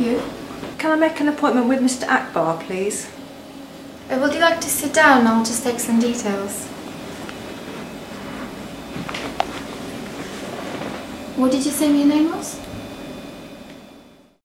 you? Can I make an appointment with Mr. Akbar, please? Uh, would you like to sit down? I'll just take some details. What did you say your name was?